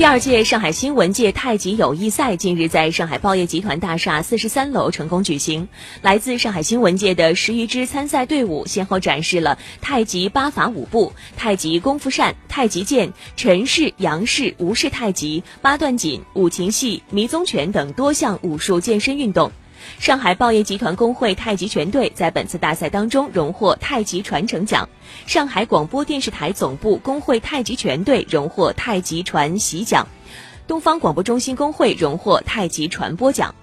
第二届上海新闻界太极友谊赛近日在上海报业集团大厦四十三楼成功举行。来自上海新闻界的十余支参赛队伍，先后展示了太极八法舞步、太极功夫扇、太极剑、陈氏、杨氏、吴氏太极、八段锦、五禽戏、迷踪拳等多项武术健身运动。上海报业集团工会太极拳队在本次大赛当中荣获太极传承奖，上海广播电视台总部工会太极拳队荣获太极传习奖，东方广播中心工会荣获太极传播奖。